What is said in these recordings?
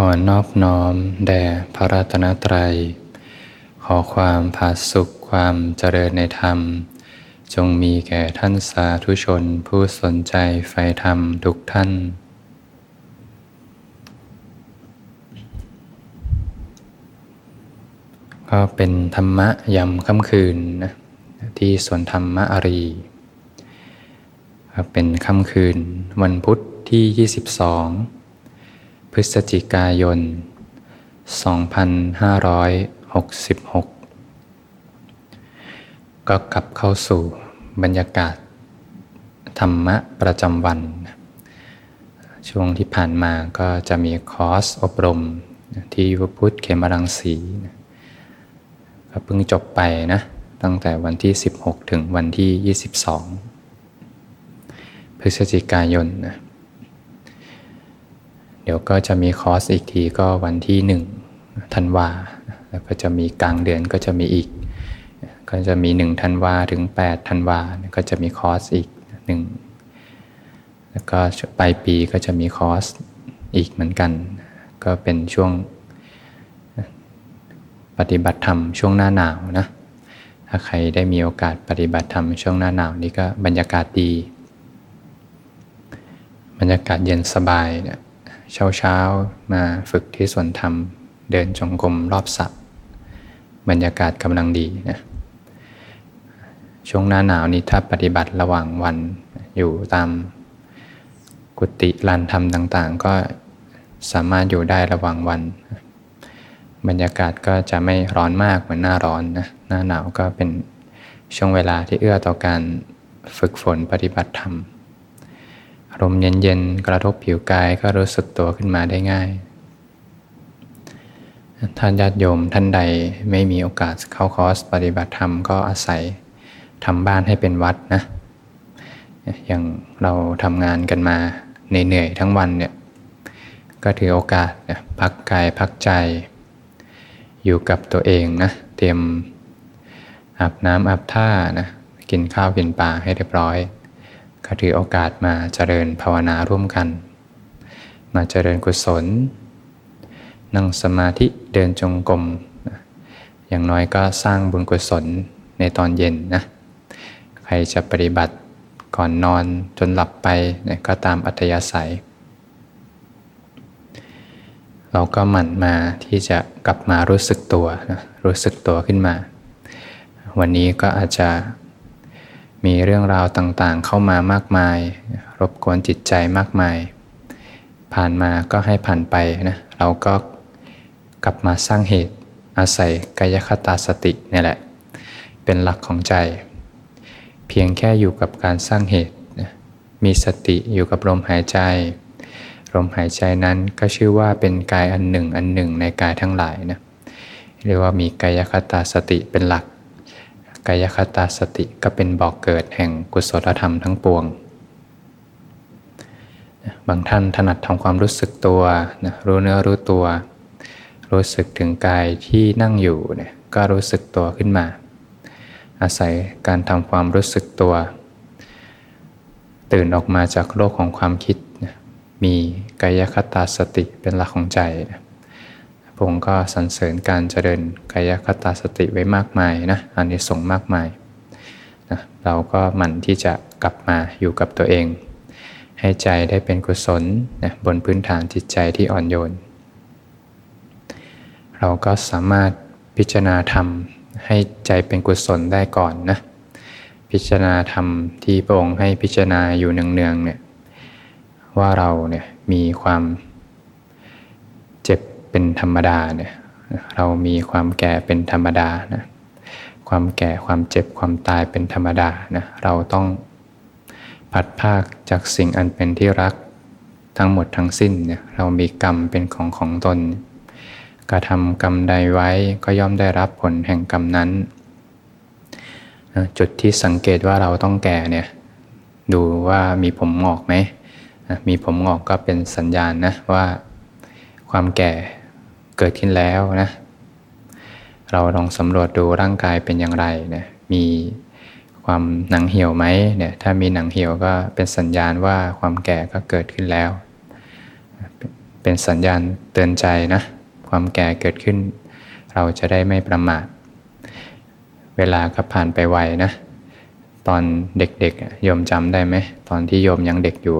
ขอนอบน้อมแด่พระรัตนตรัย ขอความผาสุขความเจริญในธรรม จงมีแก่ท่านสาธุชนผู้สนใจใฝ่ธรรมทุกท่าน ก็เป็นธรรมะยำค่ำคืนนะที่สวนธรรมะอารีเป็นค่ำคืนวันพุทธที่ 22 พฤศจิกายน 2566 ก็กลับเข้าสู่บรรยากาศ ธรรมะประจำวัน ช่วงที่ผ่านมาก็จะมีคอร์สอบรมที่วพุทธเขมรังสีก็เพิ่งจบไปนะ ตั้งแต่วันที่ 16 ถึงวันที่ 22 พฤศจิกายนนะ เดี๋ยวก็จะมีคอร์สอีกทีก็วันที่หนึ่งธันวา แล้วก็จะมีกลางเดือนก็จะมีอีก ก็จะมีหนึ่งธันวาถึงแปดธันวา ก็จะมีคอร์สอีกหนึ่งแล้วก็ปลายปีก็จะมีคอร์สอีกเหมือนกัน ก็เป็นช่วงปฏิบัติธรรมช่วงหน้าหนาวนะ ถ้าใครได้มีโอกาสปฏิบัติธรรมช่วงหน้าหนาวนี่ก็บรรยากาศดี บรรยากาศเย็นสบายเนี่ย เช้าเช้ามาฝึกที่สวนธรรม เดินจงกรมรอบสระบรรยากาศกำลังดีนะช่วงหน้าหนาวนี้ถ้าปฏิบัติระหว่างวันอยู่ตามกุฏิลานธรรมต่างๆ ก็สามารถอยู่ได้ระหว่างวัน บรรยากาศก็จะไม่ร้อนมากเหมือนหน้าร้อนนะหน้าหนาวก็เป็นช่วงเวลาที่เอื้อต่อการฝึกฝนปฏิบัติธรรม ลมเย็นๆ กระทบผิวกายก็รู้สึกตัวขึ้นมาได้ง่าย ท่านญาติโยมท่านใดไม่มีโอกาสเข้าคอร์สปฏิบัติธรรมก็อาศัยทำบ้านให้เป็นวัดนะ อย่างเราทำงานกันมาเหนื่อยๆทั้งวันเนี่ย ก็ถือโอกาสพักกายพักใจ อยู่กับตัวเองนะเตรียมอาบน้ำอาบท่านะกินข้าวกินปลาให้เรียบร้อย ก็ถือโอกาสมาเจริญภาวนาร่วมกัน มาเจริญกุศล นั่งสมาธิเดินจงกรมอย่างน้อยก็สร้างบุญกุศลในตอนเย็นนะ ใครจะปฏิบัติก่อนนอนจนหลับไปนะก็ตามอัธยาศัย เราก็หมั่นมาที่จะกลับมารู้สึกตัวนะรู้สึกตัวขึ้นมา วันนี้ก็อาจจะ มีเรื่องราวต่างๆ เข้ามามากมาย รบกวนจิตใจมากมาย ผ่านมาก็ให้ผ่านไปนะเราก็กลับมาสร้างเหตุอาศัยกายคตาสตินี่แหละ เป็นหลักของใจ เพียงแค่อยู่กับการสร้างเหตุ มีสติอยู่กับลมหายใจ ลมหายใจนั้นก็ชื่อว่าเป็นกายอันหนึ่งอันหนึ่งในกายทั้งหลายนะเรียกว่ามีกายคตาสติเป็นหลัก กายคตาสติก็เป็นบอกเกิดแห่งกุศลธรรมทั้งปวง บางท่านถนัดทำความรู้สึกตัวนะรู้เนื้อรู้ตัว รู้สึกถึงกายที่นั่งอยู่เนี่ยก็รู้สึกตัวขึ้นมา อาศัยการทำความรู้สึกตัว ตื่นออกมาจากโลกของความคิด มีกายคตาสติเป็นหลักของใจนะ พงค์ก็สรรเสริญการเจริญกายคตาสติไว้มากมายนะอันนี้ส่งมากมายนะเราก็หมั่นที่จะกลับมาอยู่กับตัวเอง ให้ใจได้เป็นกุศลนะบนพื้นฐานจิตใจที่อ่อนโยน เราก็สามารถพิจารณาธรรมให้ใจเป็นกุศลได้ก่อนนะพิจารณาธรรมที่พระองค์ให้พิจารณาอยู่เนืองๆเนี่ยว่าเราเนี่ยมีความ เป็นธรรมดาเนี่ยเรามีความแก่เป็นธรรมดานะความแก่ความเจ็บความตายเป็นธรรมดานะเราต้องพัดภาคจากสิ่งอันเป็นที่รักทั้งหมดทั้งสิ้นเนี่ยเรามีกรรมเป็นของของตนกระทำกรรมใดไว้ก็ย่อมได้รับผลแห่งกรรมนั้น จุดที่สังเกตว่าเราต้องแก่เนี่ยดูว่ามีผมงอกไหมมีผมงอกก็เป็นสัญญาณนะว่า ความแก่เกิดขึ้นแล้วนะ เราลองสำรวจดูร่างกายเป็นอย่างไรเนี่ยมีความหนังเหี่ยวไหมเนี่ยถ้ามีหนังเหี่ยวก็เป็นสัญญาณว่าความแก่ก็เกิดขึ้นแล้วเเป็นสัญญาณเตือนใจนะ ความแก่เกิดขึ้น เราจะได้ไม่ประมาท เวลาก็ผ่านไปไวนะ ตอนเด็กๆโยมจำได้ไหม ตอนที่โยมยังเด็กอยู่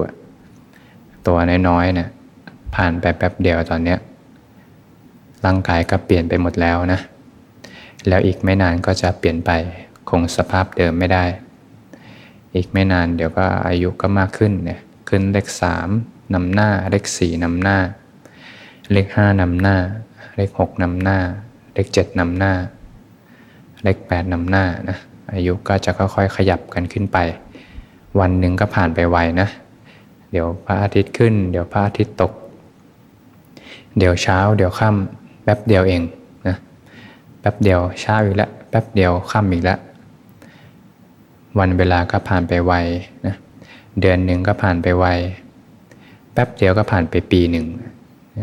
ตัวน้อยๆเนะี่ย ผ่านไปแป๊บเดียวตอนเนี้ยร่างกายก็เปลี่ยนไปหมดแล้วนะ แล้วอีกไม่นานก็จะเปลี่ยนไปคงสภาพเดิมไม่ได้ อีกไม่นานเดี๋ยวก็อายุก็มากขึ้นเนี่ยขึ้นเลขสามนำหน้าเลขสี่นำหน้า เลขห้านำหน้า เลขหกนำหน้า เลขเจ็ดนำหน้า เลขแปดนำหน้านะอายุก็จะค่อยๆขยับกันขึ้นไป วันหนึ่งก็ผ่านไปไวนะ เดี๋ยวพระอาทิตย์ขึ้น เดี๋ยวพระอาทิตย์ตก เดี๋ยวเช้า เดี๋ยวค่ำแป๊บเดียวเองนะแป๊บเดียวเช้าอีกแล้วแป๊บเดียวค่ำอีกแล้ววันเวลาก็ผ่านไปไวนะเดือนหนึ่งก็ผ่านไปไวแป๊บเดียวก็ผ่านไปปีหนึ่ง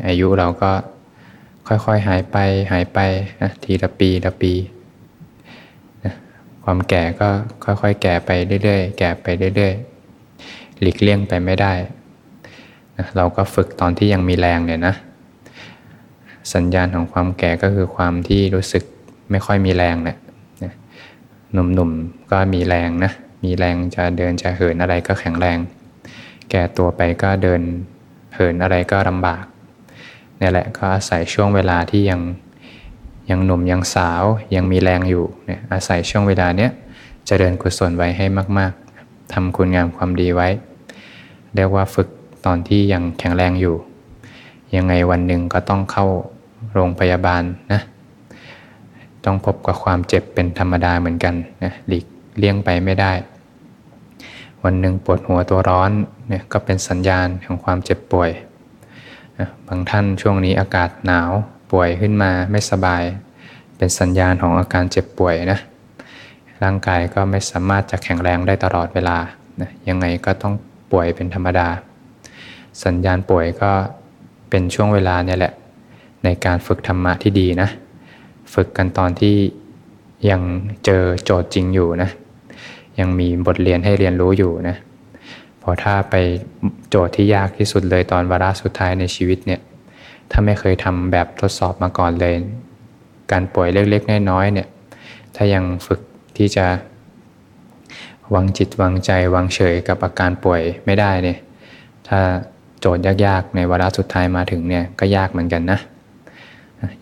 อายุเราก็ค่อยๆหายไปหายไปนะทีละปีละปีนะความแก่ก็ค่อยๆ แก่ไปเรื่อยๆ แก่ไปเรื่อยๆ หลีกเลี่ยงไปไม่ได้นะเราก็ฝึกตอนที่ยังมีแรงเนี่ยนะ สัญญาณของความแก่ก็คือความที่รู้สึกไม่ค่อยมีแรงเนี่ยหนุ่มๆก็มีแรงนะ มีแรงจะเดินจะเหินอะไรก็แข็งแรง แก่ตัวไปก็เดินเหินอะไรก็ลำบากนี่แหละก็อาศัยช่วงเวลาที่ยังยังหนุ่มยังสาวยังมีแรงอยู่เนี่ยอาศัยช่วงเวลาเนี้ยจะเดินกุศลไว้ให้มาก ๆทำคุณงามความดีไว้ เรียกว่าฝึกตอนที่ยังแข็งแรงอยู่ ยังไงวันหนึ่งก็ต้องเข้าโรงพยาบาลนะ ต้องพบกับความเจ็บเป็นธรรมดาเหมือนกันนะหลีกเลี่ยงไปไม่ได้ วันหนึ่งปวดหัวตัวร้อนเนี่ยก็เป็นสัญญาณของความเจ็บป่วยนะบางท่านช่วงนี้อากาศหนาวป่วยขึ้นมาไม่สบาย เป็นสัญญาณของอาการเจ็บป่วยนะ ร่างกายก็ไม่สามารถจะแข็งแรงได้ตลอดเวลานะยังไงก็ต้องป่วยเป็นธรรมดา สัญญาณป่วยก็ เป็นช่วงเวลาเนี่ยแหละ ในการฝึกธรรมะที่ดีนะ ฝึกกันตอนที่ยังเจอโจทย์จริงอยู่นะ ยังมีบทเรียนให้เรียนรู้อยู่นะพอถ้าไปโจทย์ที่ยากที่สุดเลยตอนวาระสุดท้ายในชีวิตเนี่ย ถ้าไม่เคยทำแบบทดสอบมาก่อนเลย การป่วยเล็กๆน้อยๆเนี่ย ถ้ายังฝึกที่จะวางจิตวางใจวางเฉยกับอาการป่วยไม่ได้เนี่ย ถ้า โจทย์ยากๆ ในวาระสุดท้ายมาถึงเนี่ยก็ยากเหมือนกันนะ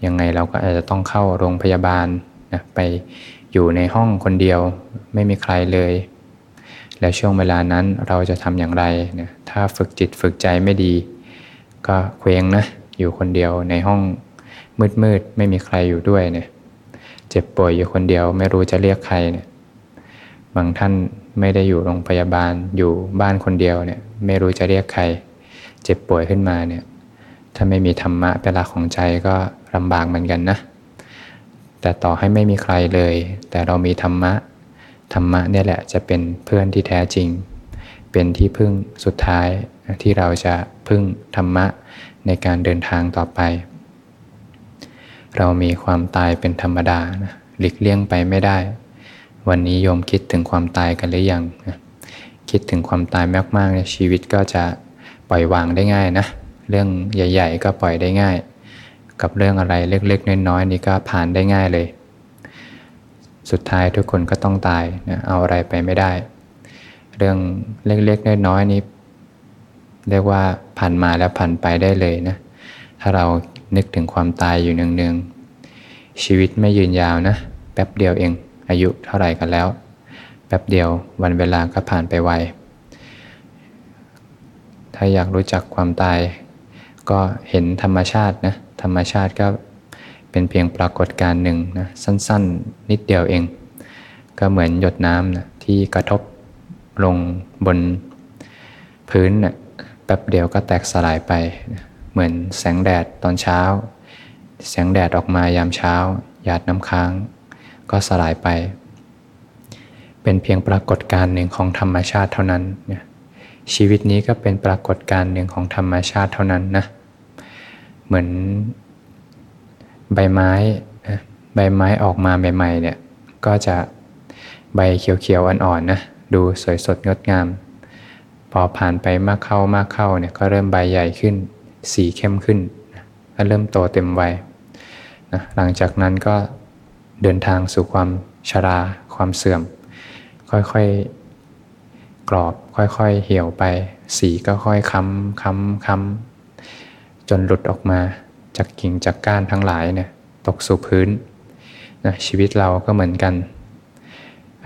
ยังไงเราก็อาจจะต้องเข้าโรงพยาบาลนะไปอยู่ในห้องคนเดียวไม่มีใครเลย แล้วช่วงเวลานั้นเราจะทำอย่างไรนะถ้าฝึกจิตฝึกใจไม่ดี ก็เคว้งนะอยู่คนเดียวในห้องมืดๆไม่มีใครอยู่ด้วยเนี่ยเจ็บป่วยอยู่คนเดียวไม่รู้จะเรียกใครเนี่ยบางท่านไม่ได้อยู่โรงพยาบาลอยู่บ้านคนเดียวเนี่ยไม่รู้จะเรียกใคร เจ็บป่วยขึ้นมาเนี่ยถ้าไม่มีธรรมะเป็นหลักของใจก็ลำบากเหมือนกันนะ แต่ต่อให้ไม่มีใครเลย แต่เรามีธรรมะ ธรรมะเนี่ยแหละจะเป็นเพื่อนที่แท้จริง เป็นที่พึ่งสุดท้ายที่เราจะพึ่งธรรมะในการเดินทางต่อไป เรามีความตายเป็นธรรมดานะหลีกเลี่ยงไปไม่ได้ วันนี้โยมคิดถึงความตายกันหรือยังนะคิดถึงความตายมากๆชีวิตก็จะ ปล่อยวางได้ง่ายนะ เรื่องใหญ่ ๆ ก็ปล่อยได้ง่าย กับเรื่องอะไรเล็กๆน้อยๆนี่ก็ผ่านได้ง่ายเลย สุดท้ายทุกคนก็ต้องตายนะเอาอะไรไปไม่ได้ เรื่องเล็กๆน้อยๆนี้เรียกว่าผ่านมาแล้วผ่านไปได้เลยนะ ถ้าเรานึกถึงความตายอยู่เนืองๆ ชีวิตไม่ยืนยาวนะ แป๊บเดียวเอง อายุเท่าไหร่กันแล้ว แป๊บเดียววันเวลาก็ผ่านไปไว ถ้าอยากรู้จักความตาย ก็เห็นธรรมชาตินะธรรมชาติก็เป็นเพียงปรากฏการณ์หนึ่งนะสั้นๆ นิดเดียวเอง ก็เหมือนหยดน้ำนะที่กระทบลงบนพื้นนะแป๊บเดียวก็แตกสลายไปนะเหมือนแสงแดดตอนเช้า แสงแดดออกมายามเช้า หยาดน้ำค้าง ก็สลายไป เป็นเพียงปรากฏการณ์หนึ่งของธรรมชาติเท่านั้นเนะ ชีวิตนี้ก็เป็นปรากฏการณ์หนึ่งของธรรมชาติเท่านั้นนะ เหมือนใบไม้ใบไม้ออกมาใหม่ๆเนี่ยก็จะใบเขียวๆอ่อนๆนะดูสวยสดงดงาม พอผ่านไปมากเข้ามากเข้าเนี่ยก็เริ่มใบใหญ่ขึ้น สีเข้มขึ้นก็เริ่มโตเต็มวัยนะหลังจากนั้นก็เดินทางสู่ความชราความเสื่อม ค่อยๆ กรอบค่อยๆเหี่ยวไป สีก็ค่อยค้ำค้ำค้ำจนหลุดออกมาจากกิ่งจากก้านทั้งหลายเนี่ยตกสู่พื้นนะชีวิตเราก็เหมือนกัน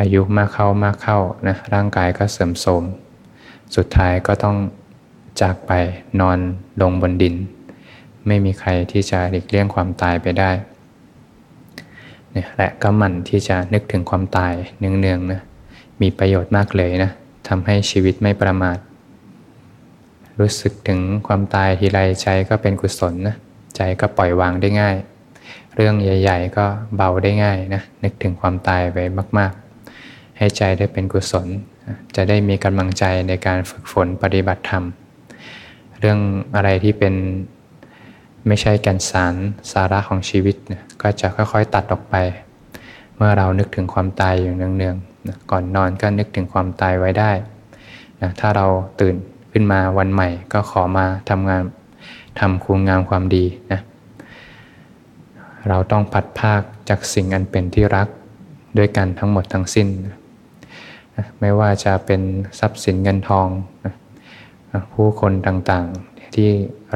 อายุมากเข้ามากเข้านะร่างกายก็เสื่อมโทรมสุดท้ายก็ต้องจากไปนอนลงบนดิน ไม่มีใครที่จะหลีกเลี่ยงความตายไปได้เนี่ยและก็มันที่จะนึกถึงความตายเนืองๆนะมีประโยชน์มากเลยนะ ทำให้ชีวิตไม่ประมาท รู้สึกถึงความตายทีไรใจก็เป็นกุศลนะใจก็ปล่อยวางได้ง่าย เรื่องใหญ่ ๆ ก็เบาได้ง่ายนะนึกถึงความตายไปมาก ๆ ให้ใจได้เป็นกุศล จะได้มีกำลังใจในการฝึกฝนปฏิบัติธรรม เรื่องอะไรที่เป็นไม่ใช่แก่นสารสาระของชีวิตนะก็จะค่อยๆตัดออกไป เมื่อเรานึกถึงความตายอยู่เนืองๆ นะก่อนนอนก็นึกถึงความตายไว้ได้นะถ้าเราตื่นขึ้นมาวันใหม่ก็ขอมาทำงานทำคุณงามความดีนะเราต้องพัดภาคจากสิ่งอันเป็นที่รักด้วยกันทั้งหมดทั้งสิ้นนะไม่ว่าจะเป็นทรัพย์สินเงินทองนะผู้คนต่างๆที่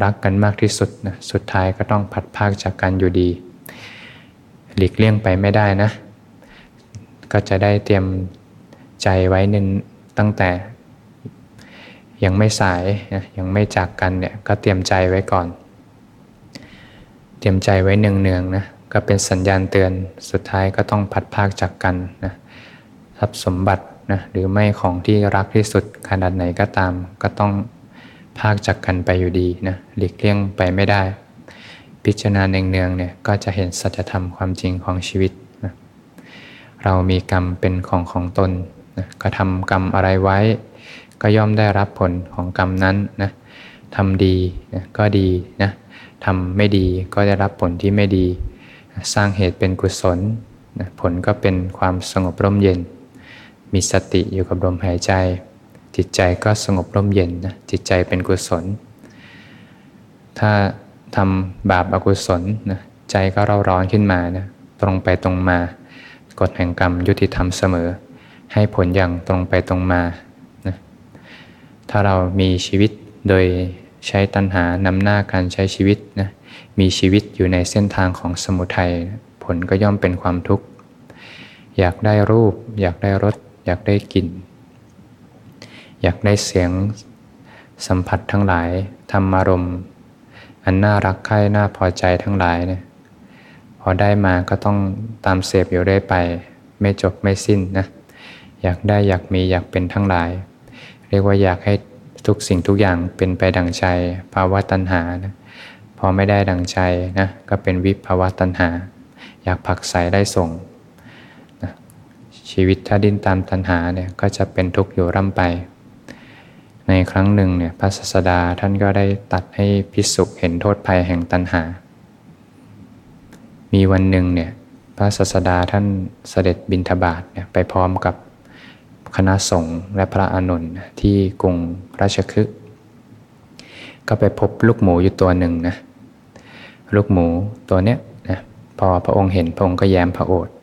รักกันมากที่สุดนะสุดท้ายก็ต้องพัดภาคจากกันอยู่ดี หลีกเลี่ยงไปไม่ได้นะ ก็จะได้เตรียมใจไว้นึงตั้งแต่ยังไม่สายนะยังไม่จากกันเนี่ยก็เตรียมใจไว้ก่อน เตรียมใจไว้เนืองๆนะก็เป็นสัญญาณเตือนสุดท้ายก็ต้องพัดภาคจากกันนะทรัพย์สมบัตินะหรือไม่ของที่รักที่สุดขนาดไหนก็ตาม ก็ต้องภาคจากกันไปอยู่ดีนะหลีกเลี่ยงไปไม่ได้ พิจารณาเนืองๆเนี่ยก็จะเห็นสัจธรรมความจริงของชีวิต เรามีกรรมเป็นของของตนนะก็ทำกรรมอะไรไว้ ก็ย่อมได้รับผลของกรรมนั้นนะทำดีนะก็ดีนะทำไม่ดีก็ได้รับผลที่ไม่ดี สร้างเหตุเป็นกุศลนะผลก็เป็นความสงบร่มเย็น มีสติอยู่กับลมหายใจ จิตใจก็สงบร่มเย็นนะจิตใจเป็นกุศล ถ้าทำบาปอกุศลนะใจก็เร่าร้อนขึ้นมานะตรงไปตรงมา กฎแห่งกรรมยุติธรรมเสมอ ให้ผลอย่างตรงไปตรงมาถ้าเรามีชีวิตโดยใช้ตัณหานำหน้าการใช้ชีวิตนะมีชีวิตอยู่ในเส้นทางของสมุทัยผลก็ย่อมเป็นความทุกข์ อยากได้รูป อยากได้รส อยากได้กลิ่น อยากได้เสียงสัมผัสทั้งหลายธรรมารมณ์อันน่ารักใคร่น่าพอใจทั้งหลายเนี่ย พอได้มาก็ต้องตามเสพอยู่ได้ไป ไม่จบไม่สิ้นนะอยากได้อยากมีอยากเป็นทั้งหลาย เรียกว่าอยากให้ทุกสิ่งทุกอย่างเป็นไปดังใจภาวะตัณหานะพอไม่ได้ดังใจนะก็เป็นวิภาวะตัณหา อยากผักใสได้ส่งนะชีวิตถ้าดิ้นตามตัณหาเนี่ยก็จะเป็นทุกข์อยู่ร่ำไป ในครั้งหนึ่งเนี่ยพระศาสดาท่านก็ได้ตัดให้พิสุเห็นโทษภัยแห่งตัณหา มีวันหนึ่งเนี่ยพระศาสดาท่านเสด็จบินทบาทเนี่ยไปพร้อมกับคณะสงฆ์และพระอานนท์ที่กรุงราชคฤห์ก็ไปพบลูกหมูอยู่ตัวหนึ่งนะลูกหมูตัวเนี้ยนะพอพระองค์เห็นพระองค์ก็แย้มพระโอษฐ์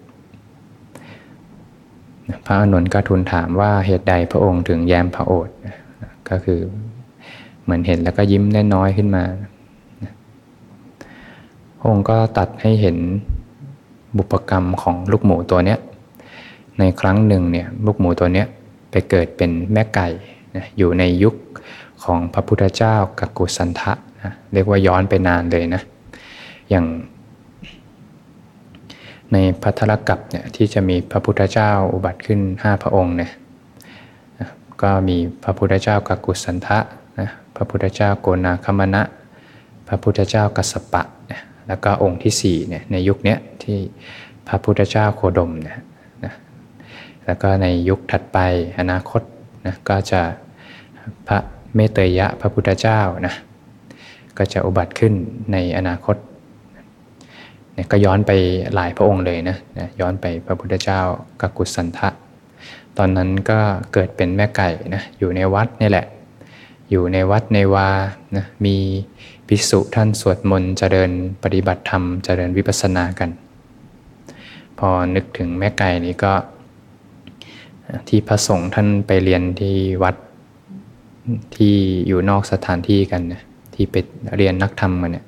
พระอานนท์ก็ทูลถามว่าเหตุใดพระองค์ถึงแย้มพระโอษฐ์ก็คือเหมือนเห็นแล้วก็ยิ้มน้อยๆขึ้นมา พระองค์ก็ตัดให้เห็นบุปกรรมของลูกหมูตัวเนี้ยในครั้งหนึ่งเนี่ยลูกหมูตัวนี้ไปเกิดเป็นแม่ไก่นะอยู่ในยุคของพระพุทธเจ้ากักกุสันทะนะเรียกว่าย้อนไปนานเลยนะอย่างในพัทธลกับเนี่ยที่จะมีพระพุทธเจ้าอุบัติขึ้น 5 พระองค์เนี่ยก็มีพระพุทธเจ้ากักกุสันทะนะพระพุทธเจ้าโกนาคมณะ พระพุทธเจ้ากัสปะ แล้วก็องค์ที่4เนี่ยในยุคนี้ที่พระพุทธเจ้าโคดมเนี่ยนะแล้วก็ในยุคถัดไปอนาคตนะก็จะพระเมตยะพระพุทธเจ้านะก็จะอุบัติขึ้นในอนาคตเนี่ยก็ย้อนไปหลายพระองค์เลยนะนะย้อนไปพระพุทธเจ้ากกุสันทะ ตอนนั้นก็เกิดเป็นแม่ไก่นะอยู่ในวัดนี่แหละ อยู่ในวัดในวานะมี ภิกษุท่านสวดมนต์เจริญปฏิบัติธรรมเจริญวิปัสสนากัน พอนึกถึงแม่ไก่นี้ก็ ที่พระสงฆ์ท่านไปเรียนที่วัดที่อยู่นอกสถานที่กันนะที่ไปเรียนนักธรรมกันเนี่ย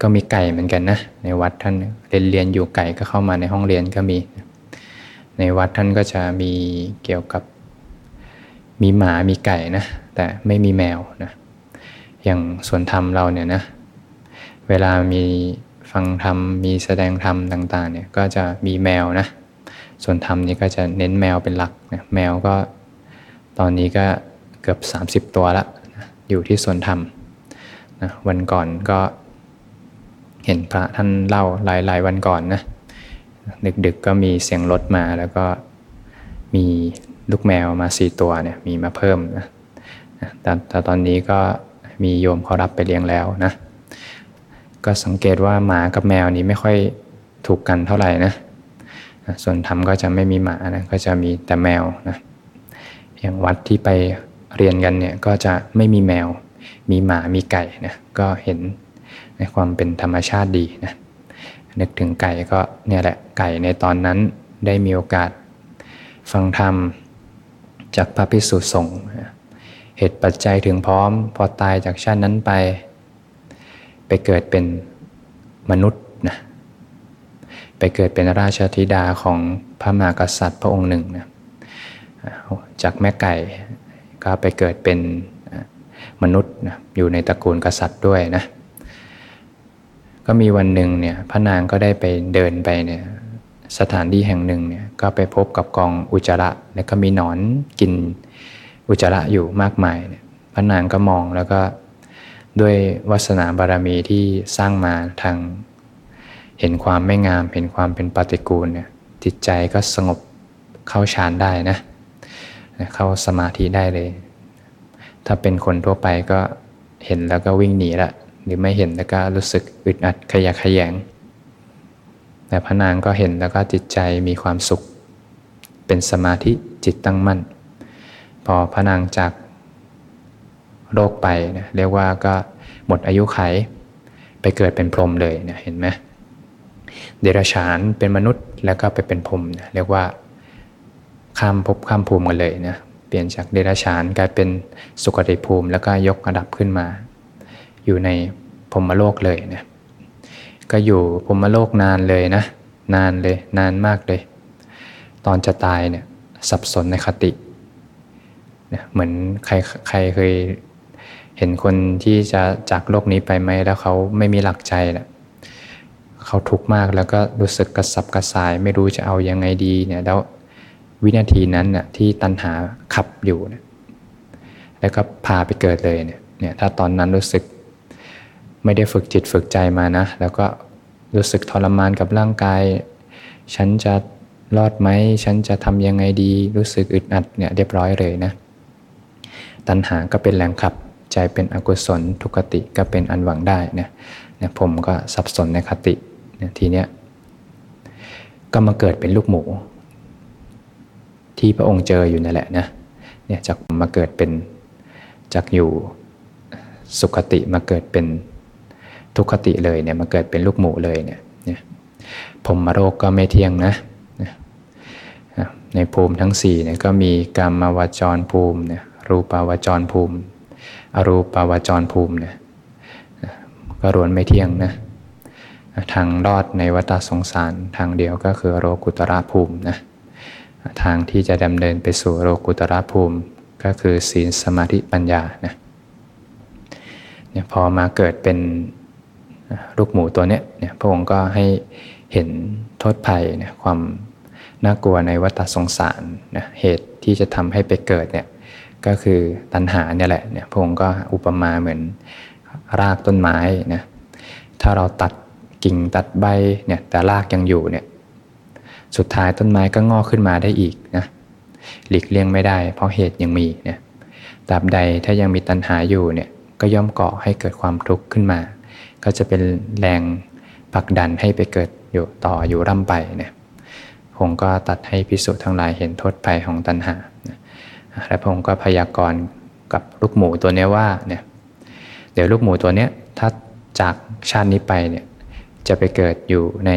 ก็มีไก่เหมือนกันนะ ในวัดท่านเรียนเรียนอยู่ไก่ก็เข้ามาในห้องเรียนก็มี ในวัดท่านก็จะมีเกี่ยวกับมีหมามีไก่นะ แต่ไม่มีแมวนะ อย่างส่วนธรรมเราเนี่ยนะเวลามีฟังธรรมมีแสดงธรรมต่างๆเนี่ยก็จะมีแมวนะส่วนธรรมนี้ก็จะเน้นแมวเป็นหลักนะแมวก็ตอนนี้ก็เกือบ 30 ตัวละนะอยู่ที่ส่วนธรรมนะวันก่อนก็เห็นพระท่านเล่าหลายๆวันก่อนนะดึกๆก็มีเสียงรถมาแล้วก็มีลูกแมวมาสี่ตัวเนี่ยมีมาเพิ่มนะแต่แต่ตอนนี้ก็ มีโยมเขารับไปเลี้ยงแล้วนะ ก็สังเกตว่าหมากับแมวนี้ไม่ค่อยถูกกันเท่าไหร่นะ ส่วนธรรมก็จะไม่มีหมานะก็จะมีแต่แมวนะ อย่างวัดที่ไปเรียนกันเนี่ยก็จะไม่มีแมว มีหมามีไก่นะก็เห็นในความเป็นธรรมชาติดีนะนึกถึงไก่ก็เนี่ยแหละไก่ในตอนนั้นได้มีโอกาสฟังธรรมจากพระพิสุสงฆ์ เหตุปัจจัยถึงพร้อม พอตายจากชาตินั้นไป ไปเกิดเป็นมนุษย์นะไปเกิดเป็นราชธิดาของพระมหากษัตริย์พระองค์หนึ่งนะจากแม่ไก่ก็ไปเกิดเป็นมนุษย์นะอยู่ในตระกูลกษัตริย์ด้วยนะก็มีวันหนึ่งเนี่ยพระนางก็ได้ไปเดินไปเนี่ยสถานที่แห่งหนึ่งเนี่ยก็ไปพบกับกองอุจจาระแล้วก็มีหนอนกิน อุจจาระอยู่มากมายเนี่ยพระนางก็มองแล้วก็ด้วยวาสนาบารมีที่สร้างมาทาง เห็นความไม่งาม เห็นความเป็นปฏิกูลเนี่ยจิตใจก็สงบเข้าฌานได้นะ เข้าสมาธิได้เลย ถ้าเป็นคนทั่วไปก็เห็นแล้วก็วิ่งหนีละ หรือไม่เห็นแล้วก็รู้สึกอึดอัดขยะขยง แต่พระนางก็เห็นแล้วก็จิตใจมีความสุข เป็นสมาธิจิตตั้งมั่น พอพระนางจากโรคไปเนี่ยเรียกว่าก็หมดอายุไข ไปเกิดเป็นพรหมเลยเนี่ยเห็นไหมเดรัจฉานเป็นมนุษย์แล้วก็ไปเป็นพรหมเรียกว่าข้ามภพข้ามภูมิกันเลยนะเปลี่ยนจากเดรัจฉานกลายเป็นสุคติภูมิ แล้วก็ยกระดับขึ้นมา อยู่ในพรหมโลกเลยนะก็อยู่พรหมโลกนานเลยนะ นานเลยนานมากเลย ตอนจะตายเนี่ยสับสนในคติ เหมือนใครใครเคยเห็นคนที่จะจากโลกนี้ไปไหมแล้วเขาไม่มีหลักใจแหละเขาทุกข์มากแล้วก็รู้สึกกระสับกระส่าย ไม่รู้จะเอายังไงดีเนี่ยแล้ววินาทีนั้นน่ะที่ตัณหาขับอยู่เนี่ยแล้วก็พาไปเกิดเลยเนี่ยเนี่ยถ้าตอนนั้นรู้สึกไม่ได้ฝึกจิตฝึกใจมานะ แล้วก็รู้สึกทรมานกับร่างกาย ฉันจะรอดไหม ฉันจะทำยังไงดี รู้สึกอึดอัดเนี่ยเรียบร้อยเลยนะ ตัณหาก็เป็นแรงขับ ใจเป็นอกุศล ทุกติก็เป็นอันหวังได้เนี่ยเนี่ยผมก็สับสนในคติเนี่ยทีเนี้ยก็มาเกิดเป็นลูกหมู ที่พระองค์เจออยู่นั่นแหละนะเนี่ยจากมาเกิดเป็นจากอยู่สุขติมาเกิดเป็นทุกขติเลยเนี่ยมาเกิดเป็นลูกหมูเลยเนี่ยเนี่ยผมมาโรคก็ไม่เที่ยงนะในภูมิทั้ง4เนี่ยก็มีกรรมวจรภูมิเนี่ย รูปาวจรภูมิ อรูปาวจรภูมิเนี่ยก็รวนไม่เที่ยงนะทางรอดในวัฏสงสารทางเดียวก็คือโรกุตระภูมินะทางที่จะดำเนินไปสู่โรกุตระภูมิก็คือศีลสมาธิปัญญานะเนี่ยพอมาเกิดเป็นลูกหมูตัวเนี้ยเนี่ยพระองค์ก็ให้เห็นโทษภัยเนี่ยความน่ากลัวในวัฏสงสารนะเหตุที่จะทำให้ไปเกิดเนี่ย ก็คือตัณหาเนี่ยแหละเนี่ยพงก็อุปมาเหมือนรากต้นไม้นะถ้าเราตัดกิ่งตัดใบเนี่ยแต่รากยังอยู่เนี่ยสุดท้ายต้นไม้ก็งอกขึ้นมาได้อีกนะหลีกเลี่ยงไม่ได้ เพราะเหตุยังมีเนี่ยตราบใดถ้ายังมีตัณหาอยู่เนี่ยก็ย่อมก่อให้เกิดความทุกข์ขึ้นมา ก็จะเป็นแรงผลักดันให้ไปเกิดอยู่ต่ออยู่ร่ำไปเนี่ยคงก็ตัดให้พิสุทั้งหลายเห็นโทษภัยของตัณหา และพระองค์ก็พยากรณ์กับลูกหมูตัวนี้ว่าเนี่ยเดี๋ยวลูกหมูตัวนี้ถ้าจากชาตินี้ไปเนี่ยจะไปเกิดอยู่ใน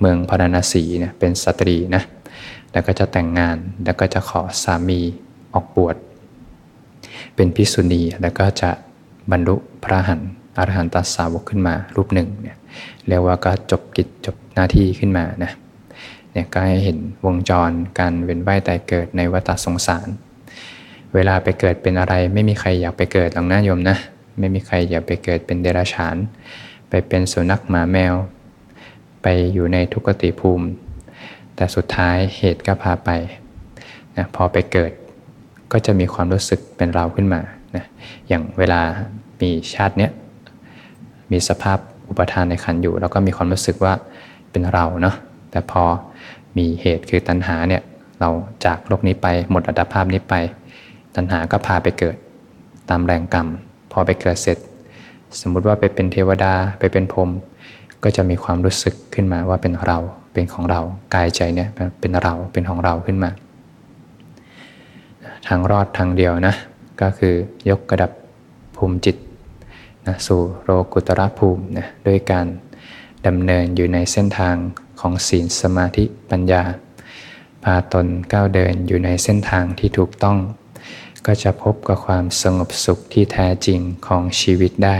เมืองพาราณสีเนี่ยเป็นสตรีนะแล้วก็จะแต่งงานแล้วก็จะขอสามีออกบวชเป็นพิสุณีแล้วก็จะบรรลุพระหันอรหันตสาวกขึ้นมารูปหนึ่งเนี่ยเรียกว่าก็จบกิจจบหน้าที่ขึ้นมานะ เนี่ยก็ให้เห็นวงจรการเวียนว่ายตายเกิดในวัฏสงสาร เวลาไปเกิดเป็นอะไร ไม่มีใครอยากไปเกิดหรอกนะโยมนะ ไม่มีใครอยากไปเกิดเป็นเดรัจฉาน ไปเป็นสุนัขหมาแมว ไปอยู่ในทุกติภูมิ แต่สุดท้ายเหตุก็พาไปนะพอไปเกิดก็จะมีความรู้สึกเป็นเราขึ้นมานะอย่างเวลามีชาติเนี้ยมีสภาพอุปทานในขันอยู่ แล้วก็มีความรู้สึกว่าเป็นเราเนาะแต่พอ มีเหตุคือตัณหาเนี่ยเราจากโลกนี้ไปหมดอัตภาพนี้ไป ตัณหาก็พาไปเกิด ตามแรงกรรม พอไปเกิดเสร็จ สมมุติว่าไปเป็นเทวดาไปเป็นพรมก็จะมีความรู้สึกขึ้นมาว่าเป็นเราเป็นของเรากายใจเนี่ยเป็นเราเป็นของเราขึ้นมา ทางรอดทางเดียวนะก็คือยกกระดับภูมิจิตนะสู่โลกุตระภูมินะด้วยการดำเนินอยู่ในเส้นทาง ของศีลสมาธิปัญญา พาตนก้าวเดินอยู่ในเส้นทางที่ถูกต้อง ก็จะพบกับความสงบสุขที่แท้จริงของชีวิตได้